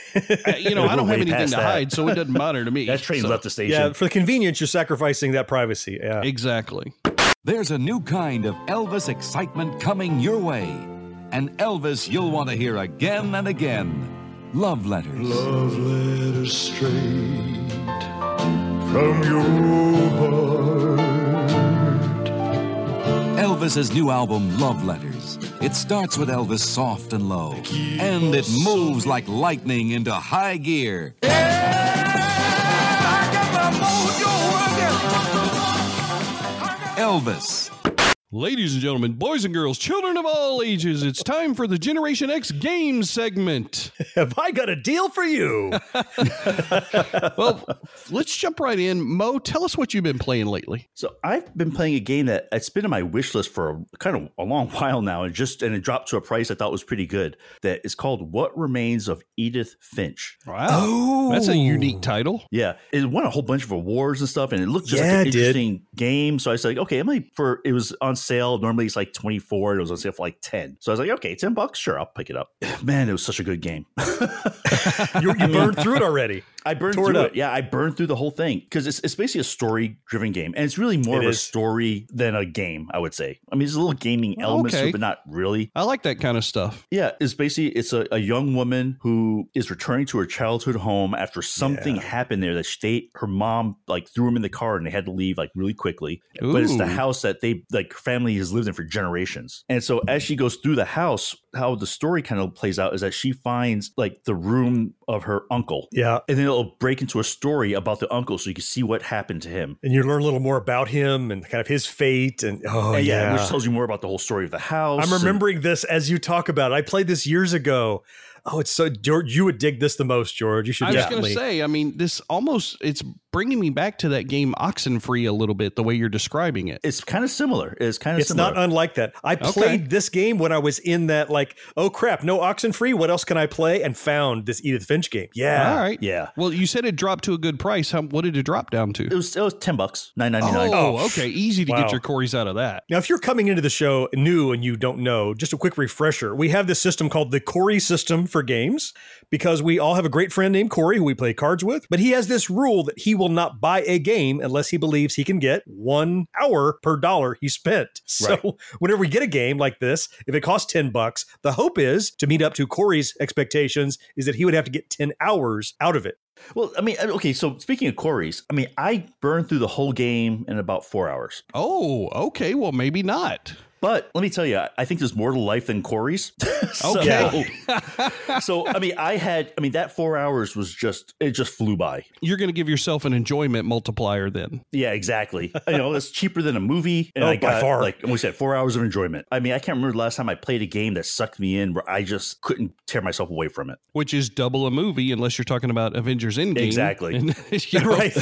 S3: You know, I don't have anything to
S4: that.
S3: hide, so it doesn't matter to me.
S4: That train
S3: So-
S4: left the station.
S2: Yeah, for the convenience, you're sacrificing that privacy. Yeah.
S3: Exactly.
S11: There's a new kind of Elvis excitement coming your way. and Elvis you'll want to hear again and again. Love letters.
S10: Love letters straight from your heart.
S11: Elvis's new album, Love Letters. It starts with Elvis soft and low, and it moves like lightning into high gear. Elvis.
S3: Ladies and gentlemen, boys and girls, children of all ages, it's time for the Generation X game segment.
S2: Have I got a deal for you?
S3: well, let's jump right in. Mo, tell us what you've been playing lately.
S4: So I've been playing a game that it's been on my wish list for a, kind of a long while now, and just and it dropped to a price I thought was pretty good. That is called "What Remains of Edith Finch."
S3: Wow, oh. that's a unique title.
S4: Yeah, it won a whole bunch of awards and stuff, and it looked just
S2: Yeah,
S4: like an
S2: it did.
S4: interesting game. So I was like, okay, I'm like for it was on sale. Normally it's like 24. It was on sale for like 10. So I was like, okay, 10 bucks, sure, I'll pick it up. Man, it was such a good game.
S2: you, you burned through it already.
S4: I burned
S2: Tore
S4: through
S2: up.
S4: it. Yeah, I burned through the whole thing because it's, it's basically a story driven game. And it's really more
S2: It
S4: of a story than a game, I would say. I mean, there's a little gaming oh, elements to
S3: Okay.
S4: but not really.
S3: I like that kind of stuff.
S4: Yeah, it's basically it's a, a young woman who is returning to her childhood home after something happened there that she, they, her mom like threw him in the car and they had to leave like really quickly. But it's the house that they like family has lived in for generations. And so as she goes through the house, how the story kind of plays out is that she finds like the room of her uncle.
S2: Yeah.
S4: And then it'll break into a story about the uncle so you can see what happened to him.
S2: And you learn a little more about him and kind of his fate. And oh,
S4: And
S2: yeah.
S4: Which tells you more about the whole story of the house.
S2: I'm
S4: and-
S2: remembering this as you talk about it. I played this years ago. Oh, it's so George. You would dig this the most, George. You should definitely.
S3: I was going to say, I mean, this almost it's bringing me back to that game Oxenfree a little bit, the way you're describing it.
S4: It's kind of similar. It's kind of
S2: It's
S4: similar.
S2: not unlike that. I
S3: Okay.
S2: played this game when I was in that, like, oh crap, no Oxenfree. What else can I play? And found this Edith Finch game. Yeah.
S3: All right.
S4: Yeah.
S3: Well, you said it dropped to a good price. How, what did it drop down to?
S4: It was it was ten bucks, nine ninety nine.
S3: Oh, oh, okay. Easy to
S2: Wow.
S3: get your Corys out of that.
S2: Now, if you're coming into the show new and you don't know, just a quick refresher. We have this system called the Corey system for games because we all have a great friend named Corey who we play cards with, but he has this rule that he will not buy a game unless he believes he can get one hour per dollar he spent. So
S4: Right.
S2: whenever we get a game like this, if it costs 10 bucks, the hope is to meet up to Corey's expectations is that he would have to get 10 hours out of it.
S4: Well, I mean, uh, okay. So speaking of Corey's, I mean, I burned through the whole game in about four hours.
S3: Oh, okay. Well, maybe not.
S4: But let me tell you, I think there's more to life than Corey's. so,
S3: Okay.
S4: so I mean, I had, I mean, that four hours was just, it just flew by.
S3: You're going to give yourself an enjoyment multiplier then.
S4: Yeah, exactly. you know, it's cheaper than a movie. And
S2: Oh,
S4: I
S2: by
S4: got,
S2: far.
S4: like we said, four hours of enjoyment. I mean, I can't remember the last time I played a game that sucked me in where I just couldn't tear myself away from it.
S3: Which is double a movie, unless you're talking about Avengers Endgame.
S4: Exactly.
S3: And, you know,
S2: Right.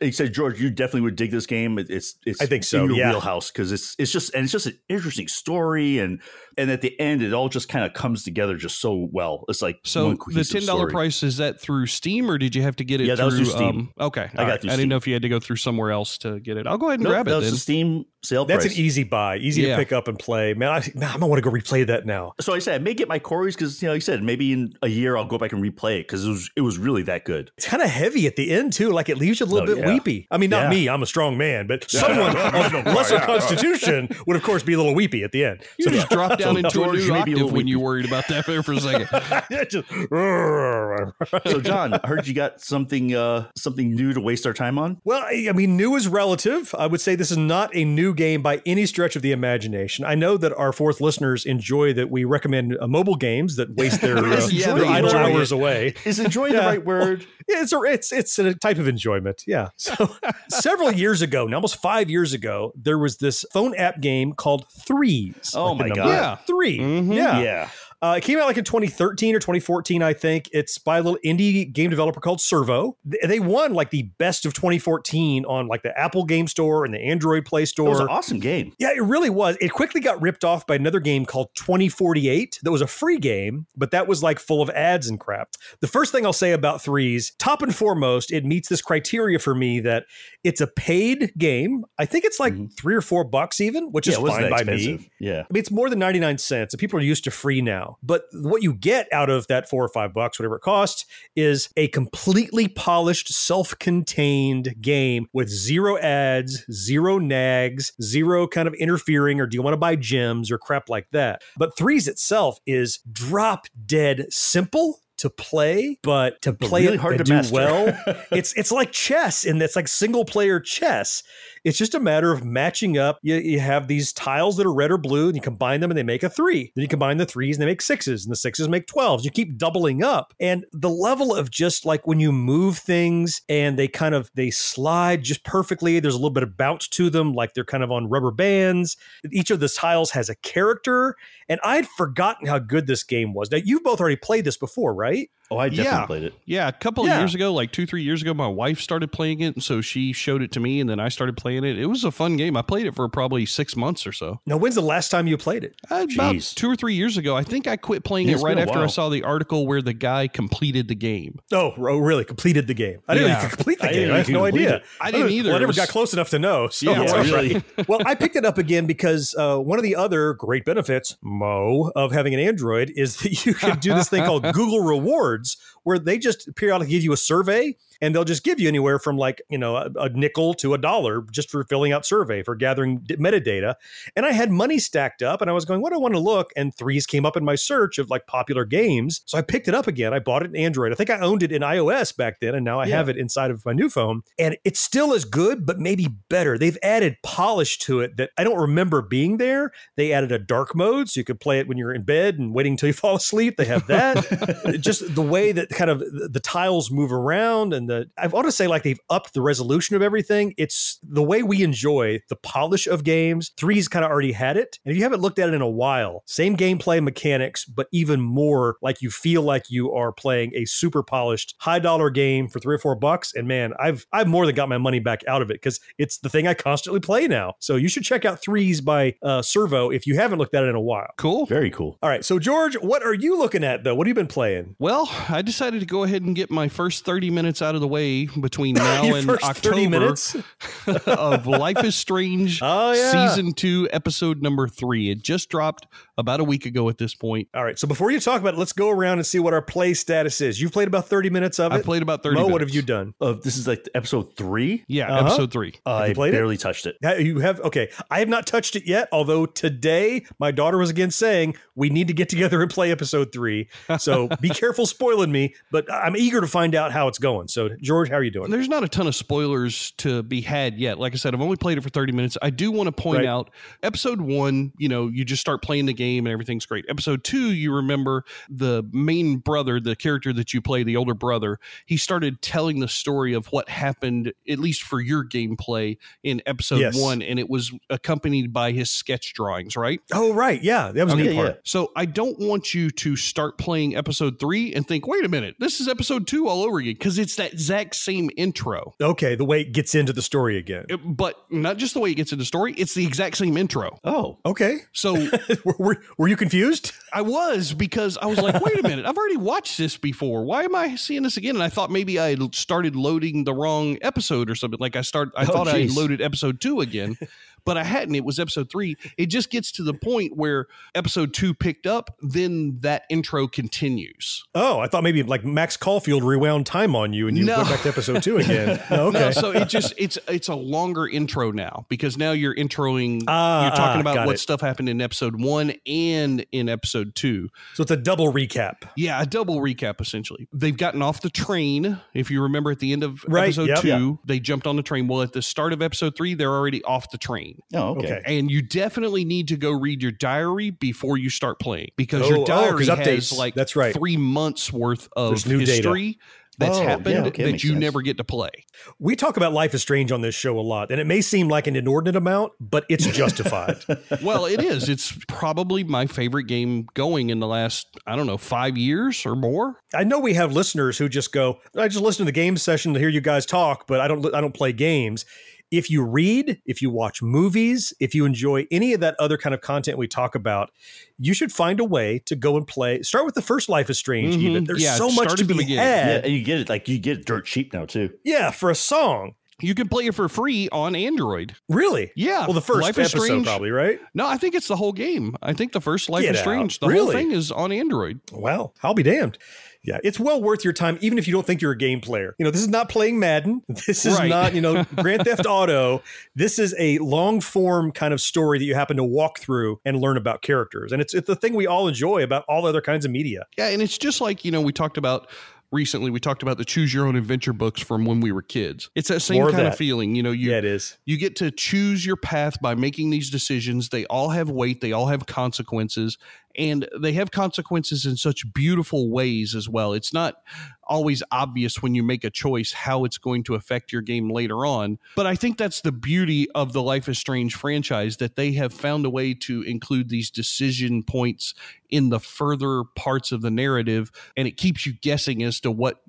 S4: He said, George, you definitely would dig this game. It's it's
S2: I think so,
S4: in your
S2: yeah.
S4: wheelhouse because it's it's just and it's just an interesting story and and at the end it all just kind of comes together just so well. It's like
S3: So
S4: one
S3: the ten dollar price is that through Steam or did you have to get it?
S4: Yeah, that
S3: through,
S4: was through Steam.
S3: Um, okay,
S4: I
S3: all
S4: got
S3: right.
S4: through
S3: I didn't know if you had to go through somewhere else to get it. I'll go ahead and
S4: Nope,
S3: grab
S4: that
S3: it
S4: was
S3: then.
S4: the Steam sale
S2: That's
S4: price.
S2: an easy buy, easy
S3: Yeah.
S2: to pick up and play. Man, I, man, I'm gonna want to go replay that now.
S4: so I said I may get my Corey's because you know like I said maybe in a year I'll go back and replay it because it was it was really that good.
S2: It's kind of heavy at the end too. Like it leaves you a little
S4: Oh,
S2: bit
S4: yeah.
S2: Weepy. I mean, not
S4: Yeah.
S2: me. I'm a strong man, but someone of lesser constitution would, of course, be a little weepy at the end.
S3: You just drop down
S4: So,
S3: into
S4: George,
S3: a new
S4: may be a
S3: when you
S4: weepy.
S3: worried about that there for a second.
S2: Just-
S4: So John, I heard you got something uh something new to waste our time on.
S2: Well, I I mean, new is relative. I would say this is not a new game by any stretch of the imagination. I know that our fourth listeners enjoy that we recommend uh, mobile games that waste their, uh,
S4: Yeah,
S2: their idle hours
S4: it.
S2: away.
S4: Is enjoy the right word?
S2: Yeah, it's a, it's it's a type of enjoyment. Yeah. So several years ago, now almost five years ago, there was this phone app game called Threes.
S4: Oh
S2: like
S4: my God.
S3: Yeah.
S2: 3
S3: Mhm.
S2: Yeah.
S4: yeah.
S2: Uh, it came out like in 2013 or 2014, I think. It's by a little indie game developer called Sirvo. They won like the best of 2014 on like the Apple Game Store and the Android Play
S4: It
S2: Store.
S4: was an awesome game.
S2: Yeah, it really was. It quickly got ripped off by another game called 2048 that was a free game, but that was like full of ads and crap. The first thing I'll say about threes, top and foremost, it meets this criteria for me that it's a paid game. I think it's like three or four bucks even, which
S4: Mm-hmm. Yeah,
S2: is fine by
S4: expensive.
S2: me.
S4: Yeah.
S2: I mean, it's more than 99 cents, and people are used to free now. Now. But what you get out of that four or five bucks, whatever it costs, is a completely polished, self contained game with zero ads, zero nags, zero kind of interfering or do you want to buy gems or crap like that. But threes itself is drop dead simple to play, but to play
S4: really
S2: it
S4: hard to
S2: do
S4: master.
S2: well, it's it's like chess, and it's like single player chess. It's just a matter of matching up. You, you have these tiles that are red or blue, and you combine them and they make a three. Then you combine the threes and they make sixes, and the sixes make 12s. You keep doubling up. And the level of just like when you move things and they kind of they slide just perfectly. There's a little bit of bounce to them, like they're kind of on rubber bands. Each of the tiles has a character. And I'd forgotten how good this game was. Now you've both already played this before, right? right?
S4: Oh, I definitely
S3: Yeah.
S4: played it.
S3: Yeah, a couple
S2: Yeah.
S3: of years ago, like two, three years ago, my wife started playing it. And so she showed it to me, and then I started playing it. It was a fun game. I played it for probably six months or so.
S2: Now, when's the last time you played it?
S3: Uh, about two or three years ago. I think I quit playing
S4: Yeah,
S3: it right
S4: been a
S3: after I saw the article where the guy completed the game.
S2: Oh, oh, really? Completed the game. I didn't know
S3: Yeah.
S2: you could complete the
S4: I
S2: game. I had no idea.
S4: it.
S3: I didn't either.
S2: Well, I never
S3: was-
S2: got close enough to know. So
S3: Yeah,
S2: it's
S3: right.
S2: all right. well, I picked it up again because uh, one of the other great benefits, Mo, of having an Android is that you can do this thing called Google Rewards, where they just periodically give you a survey and they'll just give you anywhere from like you know a, a nickel to a dollar just for filling out survey for gathering d- metadata. And i had money stacked up and i was going what do i want to look? And threes came up in my search of like popular games. So i picked it up again. I bought it in android. I think i owned it in ios back then and now i
S4: Yeah.
S2: have it inside of my new phone. And it's still as good but maybe better. They've added polish to it that i don't remember being there. They added a dark mode so you could play it when you're in bed and waiting until you fall asleep. They have that. Just the way that kind of the the tiles move around and the I want to say like they've upped the resolution of everything. It's the way we enjoy the polish of games. Threes kind of already had it. And if you haven't looked at it in a while, same gameplay mechanics, but even more like you feel like you are playing a super polished high dollar game for three or four bucks. And man, I've I've more than got my money back out of it because it's the thing I constantly play now. So you should check out Threes by uh, Sirvo if you haven't looked at it in a while.
S3: Cool.
S4: Very cool.
S2: All right. So George, what are you looking at though? What have you been playing?
S3: Well, I decided to go ahead and get my first 30 minutes out of the way between now and October
S2: minutes?
S3: of Life is Strange
S2: Oh, yeah.
S3: season 2 episode number 3. It just dropped about a week ago at this point.
S2: All right. So before you talk about it, let's go around and see what our play status is. You've played about 30 minutes of it.
S3: I played about 30
S2: Mo, what have you done?
S4: Uh, this is like episode three.
S3: Yeah,
S2: Uh-huh.
S3: episode 3.
S4: I
S2: you played it?
S4: barely touched it.
S2: You have okay. I have not touched it yet. Although today my daughter was again saying we need to get together and play episode three. So be careful spoiling me. But I'm eager to find out how it's going. So George, how are you doing?
S3: There's not a ton of spoilers to be had yet. Like I said, I've only played it for 30 minutes. I do want to point
S2: Right.
S3: out episode one, you know, you just start playing the game and everything's great. Episode two, you remember the main brother, the character that you play, the older brother, he started telling the story of what happened, at least for your gameplay in episode
S2: Yes.
S3: one, and it was accompanied by his sketch drawings, right?
S2: Oh right, yeah, that was a
S3: Okay,
S2: neat part.
S3: So I don't want you to start playing episode three and think, wait a minute, this is episode two all over again, because it's that exact same intro.
S2: Okay, the way it gets into the story again.
S3: It- but not just the way it gets into the story, it's the exact same intro.
S4: Oh,
S2: Okay,
S3: So
S2: were, were, were you confused?
S3: I was because I was like, wait a minute, I've already watched this before. Why am I seeing this again? And I thought maybe I had started loading the wrong episode or something. Like I start, I
S4: Oh,
S3: thought I loaded episode two again, but I hadn't. It was episode three. It just gets to the point where episode two picked up, then that intro continues.
S2: Oh, I thought maybe like Max Caulfield rewound time on you and you
S3: No.
S2: went back to episode two again. No, okay.
S3: No, so it just it's it's a longer intro now because now you're introing
S2: Ah,
S3: you're talking
S2: ah,
S3: about what
S2: it.
S3: stuff happened in episode one and in episode two.
S2: so it's a double recap.
S3: Yeah, a double recap essentially. They've gotten off the train. If you remember at the end of
S2: Right,
S3: episode
S2: yep.
S3: two, they jumped on the train. Well, at the start of episode three, they're already off the train.
S4: Oh, okay.
S2: Okay.
S3: And you definitely need to go read your diary before you start playing because
S2: Oh,
S3: your
S2: oh, oh
S3: diary
S2: 'cause updates.
S3: has like
S2: That's right.
S3: three months worth of
S2: There's new data.
S3: history that's
S4: Oh, yeah,
S3: happened
S4: okay, that
S3: that you
S4: sense.
S3: never get to play.
S2: We talk about Life is Strange on this show a lot, and it may seem like an inordinate amount, but it's justified.
S3: well, it is. It's probably my favorite game going in the last, I don't know, five years or more.
S2: I know we have listeners who just go, "I just listen to the game session to hear you guys talk, but I don't I don't play games." If you read, if you watch movies, if you enjoy any of that other kind of content we talk about, you should find a way to go and play. Start with the first Life is Strange.
S3: Mhm.
S2: Even there's
S3: Yeah,
S2: so much to
S3: at
S2: be
S3: beginning.
S4: Yeah,
S2: had.
S4: and you get it like you get it dirt cheap now too.
S2: Yeah, for a song.
S3: You can play it for free on Android.
S2: Really?
S3: Yeah.
S2: Well, the first
S3: Life is
S2: episode,
S3: Strange-
S2: probably, right?
S3: No, I think it's the whole game. I think the first Life
S2: Get
S3: is
S2: out.
S3: Strange, the whole thing is on Android.
S2: Well, I'll be damned. Yeah, it's well worth your time, even if you don't think you're a game player. You know, this is not playing Madden. This is
S3: Right.
S2: not, you know, Grand Theft Auto. This is a long form kind of story that you happen to walk through and learn about characters. And it's, it's the thing we all enjoy about all other kinds of media.
S3: Yeah, and it's just like, you know, we talked about recently, we talked about the choose your own adventure books from when we were kids. It's that same
S2: More
S3: kind of
S2: that.
S3: feeling. You know, you
S2: Yeah, it is.
S3: you get to choose your path by making these decisions. They all have weight, they all have consequences, and they have consequences in such beautiful ways as well. It's not always obvious when you make a choice how it's going to affect your game later on. But I think that's the beauty of the Life is Strange franchise that they have found a way to include these decision points in the further parts of the narrative and it keeps you guessing as to what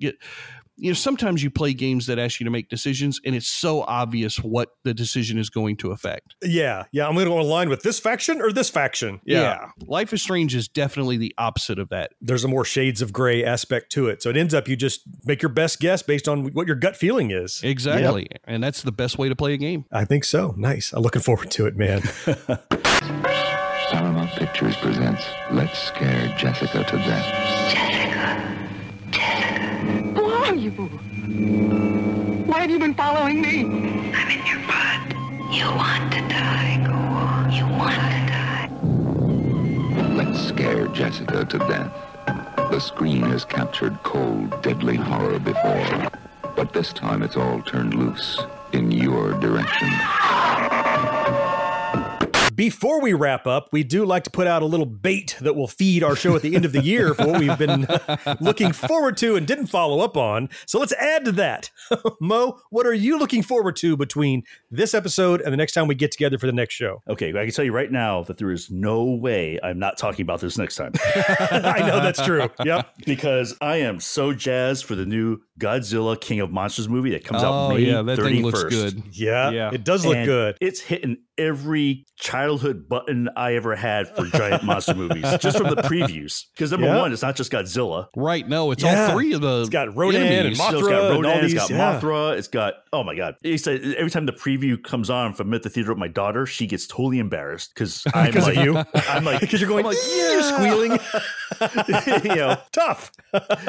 S3: you know sometimes you play games that ask you to make decisions and it's so obvious what the decision is going to affect
S2: Yeah, yeah. I'm going to go align with this faction or this faction. Yeah.
S3: Life is strange is definitely the opposite of that
S2: There's a more shades of gray aspect to it. So it ends up you just make your best guess based on what your gut feeling is.
S3: exactly and that's the best way to play a game
S2: I think so. Nice. I'm looking forward to it, man.
S12: Paramount Pictures presents Let's Scare Jessica to Death.
S13: Who you? Why have you been following me? I'm in your blood. You want to die. Go on. You want to die.
S12: Let's Scare Jessica to Death. The screen has captured cold, deadly horror before, but this time it's all turned loose in your direction.
S2: Before we wrap up, we do like to put out a little bait that will feed our show at the end of the year for what we've been looking forward to and didn't follow up on. So let's add to that. Mo, what are you looking forward to between this episode and the next time we get together for the next show?
S4: Okay, I can tell you right now that there is no way I'm not talking about this next time.
S2: I know that's true. Yep.
S4: because I am so jazzed for the new Godzilla King of Monsters movie that comes
S3: Oh,
S4: out May
S3: yeah, that
S4: 31st.
S3: thing looks good.
S2: Yeah,
S3: Yeah.
S2: it does look
S4: And
S2: good.
S4: It's hitting every childhood button I ever had for giant monster movies, just from the previews. Because number
S2: Yeah.
S4: one, it's not just Godzilla.
S3: right no it's
S2: Yeah.
S3: all three of the
S2: It's got Rodan
S3: enemies.
S2: and
S4: So it's got
S2: Mothra and
S4: Rodan,
S2: all
S4: it's
S2: these,
S4: got
S2: yeah.
S4: Mothra, it's got oh my god! It's a, every time the preview comes on from at the theater with my daughter, she gets totally embarrassed because I'm
S2: Because of
S4: like,
S2: you.
S4: I'm like,
S2: Because you're going,
S4: I'm like,
S2: yeah, you're squealing.
S4: you know,
S2: Tough.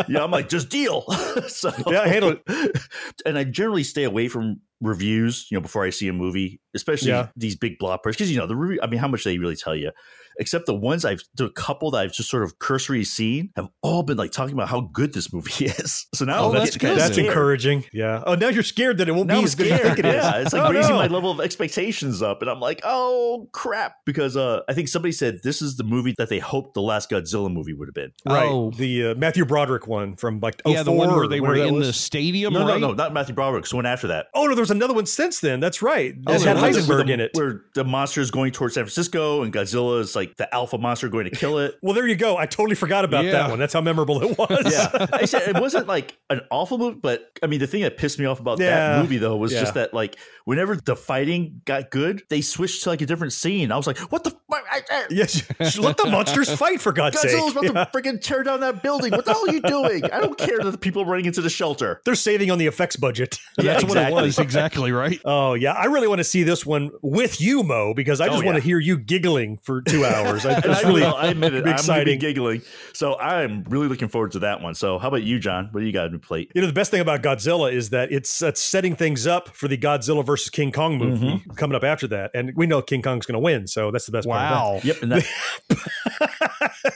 S4: yeah, I'm like, just deal. so
S2: Yeah, handle
S4: it. And I generally stay away from reviews, you know, before I see a movie, especially
S2: Yeah.
S4: these big blockbusters, because you know the review. I mean, how much they really tell you. Except the ones I've, the couple that I've just sort of cursory seen have all been like talking about how good this movie is. So now
S3: Oh, that's
S4: getting
S3: good.
S2: That's
S4: scared.
S2: encouraging. Yeah. Oh, now you're scared that it won't
S4: Now
S2: be as good as you think it is.
S4: Yeah, it's like
S2: Oh,
S4: raising
S2: no.
S4: my level of expectations up, and I'm like, oh crap! Because uh, I think somebody said this is the movie that they hoped the last Godzilla movie would have been.
S2: Right.
S3: Oh.
S2: The uh, Matthew Broderick one from like
S3: yeah the one where they were in
S2: was.
S3: the stadium
S4: No,
S3: right
S4: no, no, not Matthew Broderick. So one after that.
S2: Oh no, there was another one since then. That's right.
S3: Oh,
S2: It had? Heisenberg
S4: the,
S2: in it.
S4: where the monster is going towards San Francisco, and Godzilla is like the alpha monster going to kill it.
S2: Well, there you go. I totally forgot about
S3: Yeah.
S2: that one. That's how memorable it was.
S4: yeah, I said it wasn't like an awful movie, but I mean, the thing that pissed me off about
S2: Yeah.
S4: that movie though was
S2: Yeah.
S4: just that like whenever the fighting got good, they switched to like a different scene. I was like, what the? F- I, I,
S2: yes. Let the monsters fight for God's sake.
S4: Godzilla's about
S2: Yeah.
S4: to freaking tear down that building. What the hell are you doing? I don't care that the people are running into the shelter.
S2: They're saving on the effects budget.
S3: that's what it was exactly right
S2: Oh yeah, I really want to see this one with you, Mo, because I just
S4: Oh,
S2: want
S4: yeah.
S2: to hear you giggling for two hours. I,
S4: And
S2: that's
S4: I,
S2: really
S4: will, I admit it.
S2: be
S4: I'm gonna be
S2: exciting.
S4: giggling. So I'm really looking forward to that one. So how about you, John? What do you got on your plate?
S2: You know, the best thing about Godzilla is that it's, it's setting things up for the Godzilla versus King Kong movie
S4: Mm-hmm.
S2: coming up after that, and we know King Kong's going to win, so that's the best part. Of that.
S3: wow
S4: Yep. And that,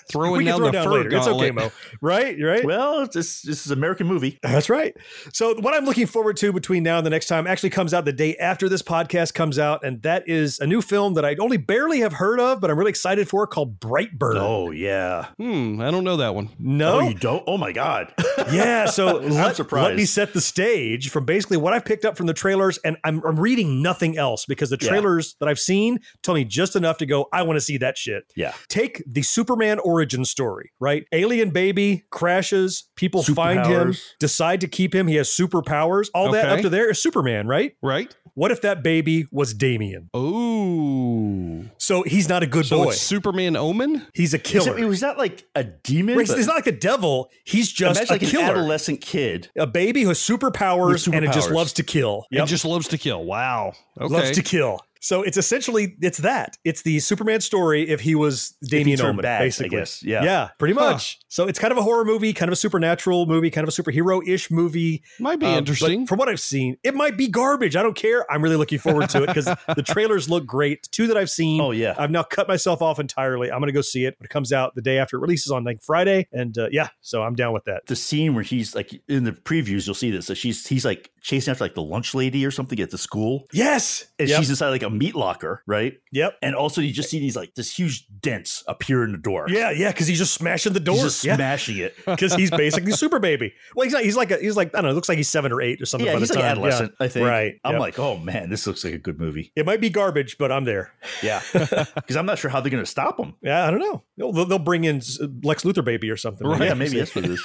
S3: throwing
S2: we can
S3: down
S2: throw
S3: the
S2: down
S3: fur
S2: later. It's okay. Mo. Right? Right.
S4: well, this this is an American movie.
S2: That's right. So what I'm looking forward to between now and the next time actually comes out the day after this podcast comes out, and that is a new film that I only barely have heard of, but I'm really excited for called Brightburn.
S4: Oh yeah.
S3: hmm i don't know that one
S2: No.
S4: Oh, you don't? Oh my god.
S2: yeah, so
S4: I'm
S2: let,
S4: surprised.
S2: let me set the stage from basically what I've picked up from the trailers, and I'm, I'm reading nothing else because the
S4: Yeah.
S2: trailers that I've seen tell me just enough to go, I want to see that shit.
S4: Yeah.
S2: Take the Superman origin story, right? Alien baby crashes, people find him, decide to keep him. He has superpowers. All that up to there is Superman, right?
S3: Right.
S2: What if that baby was Damien?
S3: Ooh.
S2: So he's not a good
S3: So
S2: boy.
S3: it's Superman Omen?
S2: He's a
S4: Is
S2: killer.
S4: it, was that like a demon?
S2: He's, he's not like a devil. He's just
S4: Imagine
S2: a
S4: like an adolescent kid.
S2: a baby who has superpowers,
S4: With
S2: and it just loves to kill.
S3: It just loves to kill. Wow. Okay.
S2: loves to kill. So it's essentially it's that. It's the Superman story if he was Damien Omen,
S4: bad,
S2: basically.
S4: Yeah.
S2: yeah, pretty
S3: Huh.
S2: much. So it's kind of a horror movie, kind of a supernatural movie, kind of a superhero-ish movie.
S3: Might be
S2: Um,
S3: interesting.
S2: From what I've seen, it might be garbage. I don't care. I'm really looking forward to it because the trailers look great. Two that I've seen.
S4: Oh, yeah.
S2: I've now cut myself off entirely. I'm going to go see it when it comes out the day after it releases on like Friday, and uh, yeah, so I'm down with that.
S4: The scene where he's like in the previews, you'll see this. So she's he's like chasing after like the lunch lady or something at the school.
S2: Yes,
S4: And
S2: Yep.
S4: she's inside like a meat locker, right?
S2: Yep.
S4: And also you just see these like this huge dents appear in the door.
S2: Yeah, yeah, because he's just smashing the door.
S4: He's just
S2: yeah.
S4: smashing it.
S2: because he's basically super baby. Well, he's not. He's like a, he's like I don't know. It looks like he's seven or eight or something.
S4: Yeah,
S2: by
S4: he's
S2: the
S4: like
S2: time.
S4: adolescent,
S2: Yeah.
S4: I think.
S2: Right.
S4: I'm
S2: Yep.
S4: like, oh man, this looks like a good movie.
S2: it might be garbage, but I'm there.
S4: Yeah. Because I'm not sure how they're gonna stop him.
S2: Yeah, I don't know. They'll, they'll bring in Lex Luthor baby or something.
S4: Yeah, maybe that's what it is.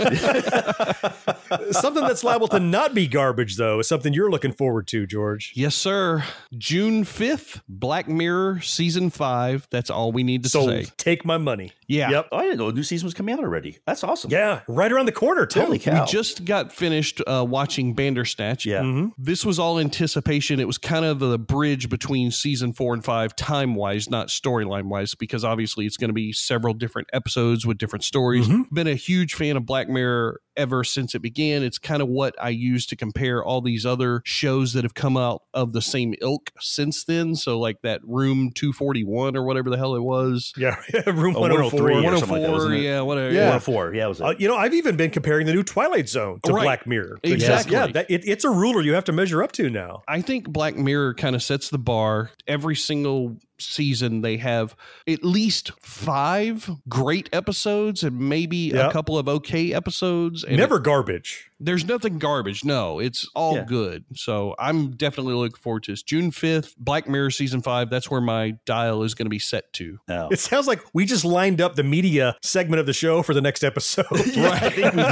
S2: something that's liable to not be garbage though is something you're looking forward to, George.
S3: Yes, sir. June 5th, Black Mirror season 5. That's all we need to
S2: So
S3: say.
S2: take my money.
S3: Yeah.
S2: Yep.
S4: oh, I didn't know a new season was coming out already. That's awesome.
S2: Yeah, right around the corner too.
S4: Holy cow.
S3: We just got finished uh, watching Bandersnatch.
S4: Yeah.
S2: Mm-hmm.
S3: This was all anticipation. It was kind of the bridge between season four and five, time wise, not storyline wise, because obviously it's going to be several different episodes with different stories.
S2: Mm-hmm.
S3: Been a huge fan of Black Mirror ever since it began. It's kind of what I use to compare all these other shows that have come out of the same ilk since then. So, like that Room 241 or whatever the hell it was.
S2: Yeah, room
S4: Oh,
S2: 104.
S4: 103 or
S3: 104,
S4: something like that, wasn't it?
S3: yeah, whatever.
S2: Yeah.
S4: 104. Yeah, was it.
S2: Uh, you know, I've even been comparing the new Twilight Zone to
S3: Right.
S2: Black Mirror.
S3: Exactly.
S2: Yeah, that, it, it's a ruler you have to measure up to now.
S3: I think Black Mirror kind of sets the bar. Every single season, they have at least five great episodes and maybe
S2: Yep.
S3: a couple of okay episodes. And
S2: Never
S3: it-
S2: garbage.
S3: there's nothing garbage. No, it's all
S4: Yeah.
S3: good. So I'm definitely looking forward to this. June 5th, Black Mirror season five. That's where my dial is going to be set to.
S4: No.
S2: It sounds like we just lined up the media segment of the show for the next episode.
S4: Yeah, I think we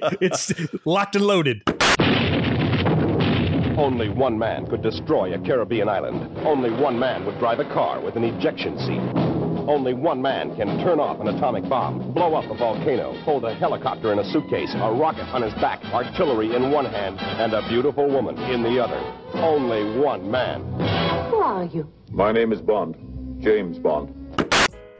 S4: did.
S2: it's locked and loaded.
S14: Only one man could destroy a Caribbean island. Only one man would drive a car with an ejection seat. Only one man can turn off an atomic bomb, blow up a volcano, hold a helicopter in a suitcase, a rocket on his back, artillery in one hand, and a beautiful woman in the other. Only one man.
S5: Who are you?
S15: My name is Bond. James Bond.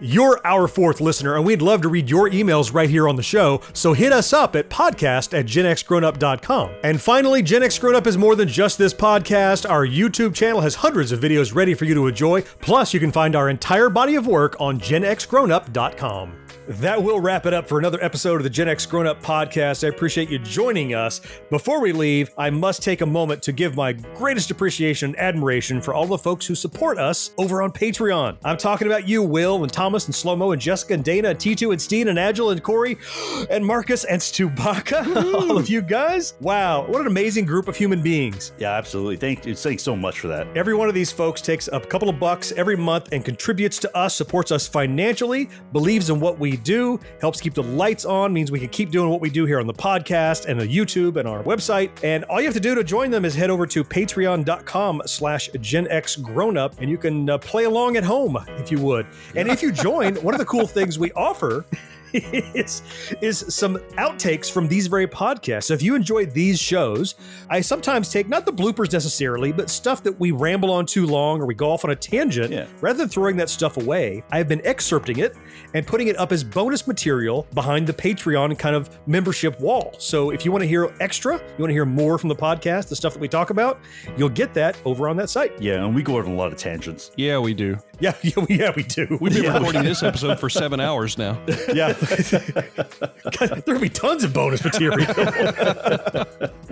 S2: You're our fourth listener, and we'd love to read your emails right here on the show, so hit us up at podcast at genxgrownup.com. And finally, Gen X Grown Up is more than just this podcast. Our YouTube channel has hundreds of videos ready for you to enjoy, plus you can find our entire body of work on genxgrownup.com. That will wrap it up for another episode of the Gen X Grown Up podcast. I appreciate you joining us. Before we leave, I must take a moment to give my greatest appreciation and admiration for all the folks who support us over on Patreon. I'm talking about you, Will, and Thomas, and Slomo, and Jessica, and Dana, and T2, and Steen, and Agile, and Corey, and Marcus, and Stubaka. all of you guys. Wow, what an amazing group of human beings.
S4: Yeah, absolutely. Thank you. Thanks so much for that.
S2: Every one of these folks takes a couple of bucks every month and contributes to us, supports us financially, believes in what we do, helps keep the lights on, means we can keep doing what we do here on the podcast and the YouTube and our website. And all you have to do to join them is head over to patreon.com slash Gen X Grown Up, and you can uh, play along at home if you would. And if you join, one of the cool things we offer is is some outtakes from these very podcasts. So if you enjoy these shows, I sometimes take not the bloopers necessarily, but stuff that we ramble on too long or we go off on a tangent.
S4: Yeah.
S2: Rather than throwing that stuff away, I have been excerpting it and putting it up as bonus material behind the Patreon kind of membership wall. So if you want to hear extra, you want to hear more from the podcast, the stuff that we talk about, you'll get that over on that site.
S4: Yeah, and we go on a lot of tangents.
S3: Yeah, we do.
S2: Yeah, yeah, we- yeah we do.
S3: We've been
S2: Yeah.
S3: recording this episode for seven hours now.
S2: yeah. God, there'll be tons of bonus material.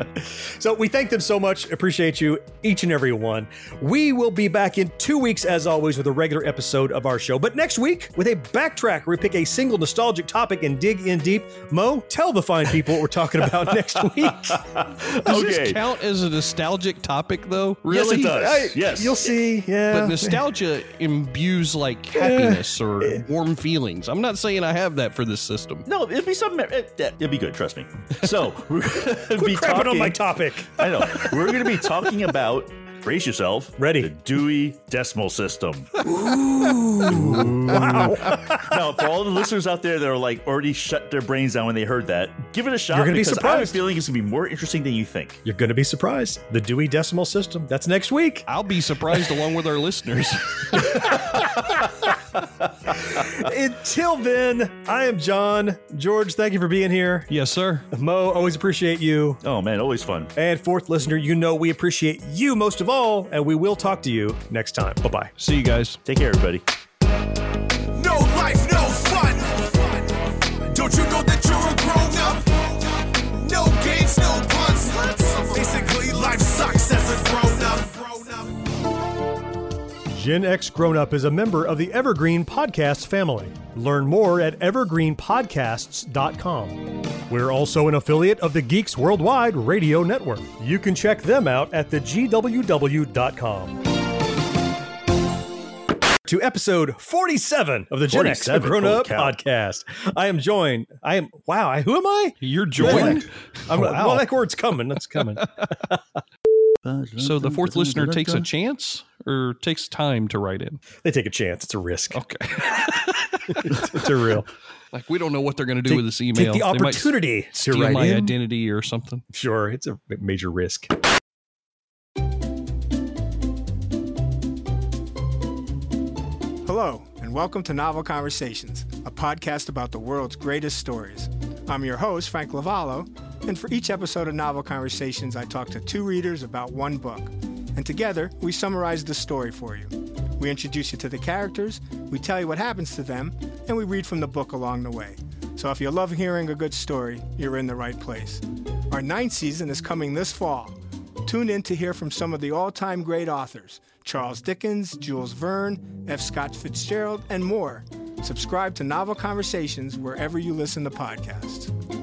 S2: so we thank them so much. Appreciate you, each and every one. We will be back in two weeks, as always, with a regular episode of our show. But next week, with a backtrack where we pick a single nostalgic topic and dig in deep. Mo, tell the fine people what we're talking about next week.
S3: Does this count as a nostalgic topic, though?
S4: Yes,
S3: Really?
S4: it does.
S2: I-
S4: yes.
S2: You'll see. Yeah.
S3: But nostalgia imbues like happiness or warm feelings. I'm not saying I have that for this system.
S4: No, it'd be something. It, it'd be good. Trust me. So we're gonna be talking,
S2: on my topic.
S4: I know. We're going to be talking about. Brace yourself.
S2: Ready.
S4: The Dewey Decimal System. Ooh.
S2: wow.
S4: now, for all the listeners out there that are like already shut their brains down when they heard that, give it a shot.
S2: You're gonna be
S4: because I have a
S2: surprised.
S4: feeling it's going to be more interesting than you think.
S2: You're going to be surprised. The Dewey Decimal System. That's next week.
S3: I'll be surprised along with our listeners.
S2: Until then, I am John. George, thank you for being here.
S3: yes, sir.
S2: Mo, always appreciate you.
S4: Oh man, always fun.
S2: And fourth listener, you know we appreciate you most of all, and we will talk to you next time. Bye bye.
S3: See you guys.
S4: Take care, everybody.
S16: No life, no fun. Don't you know that
S2: Gen X Grown Up is a member of the Evergreen Podcast family. Learn more at evergreenpodcasts.com. We're also an affiliate of the Geeks Worldwide Radio Network. You can check them out at thegww.com. To episode 47 of the Gen X Grown Up
S4: cow.
S2: podcast. I am joined. I am, wow, I, who am I?
S3: You're joined?
S2: I'm,
S3: Wow.
S2: Well, that word's coming. That's coming.
S3: So the fourth listener takes a chance or takes time to write in?
S2: They take a chance. It's a risk.
S3: Okay.
S2: it's a real.
S3: Like we don't know what they're going to do
S2: Take-
S3: with this email.
S2: take
S3: email.
S2: the
S3: They might
S2: opportunity to
S3: steal
S2: write
S3: my
S2: in.
S3: identity or something.
S2: Sure, it's a major risk.
S17: Hello, and welcome to Novel Conversations, a podcast about the world's greatest stories. I'm your host, Frank Lavallo, and for each episode of Novel Conversations, I talk to two readers about one book. And together, we summarize the story for you. We introduce you to the characters, we tell you what happens to them, and we read from the book along the way. So if you love hearing a good story, you're in the right place. Our ninth season is coming this fall. Tune in to hear from some of the all time great authors Charles Dickens, Jules Verne, F. Scott Fitzgerald, and more. Subscribe to Novel Conversations wherever you listen to podcasts.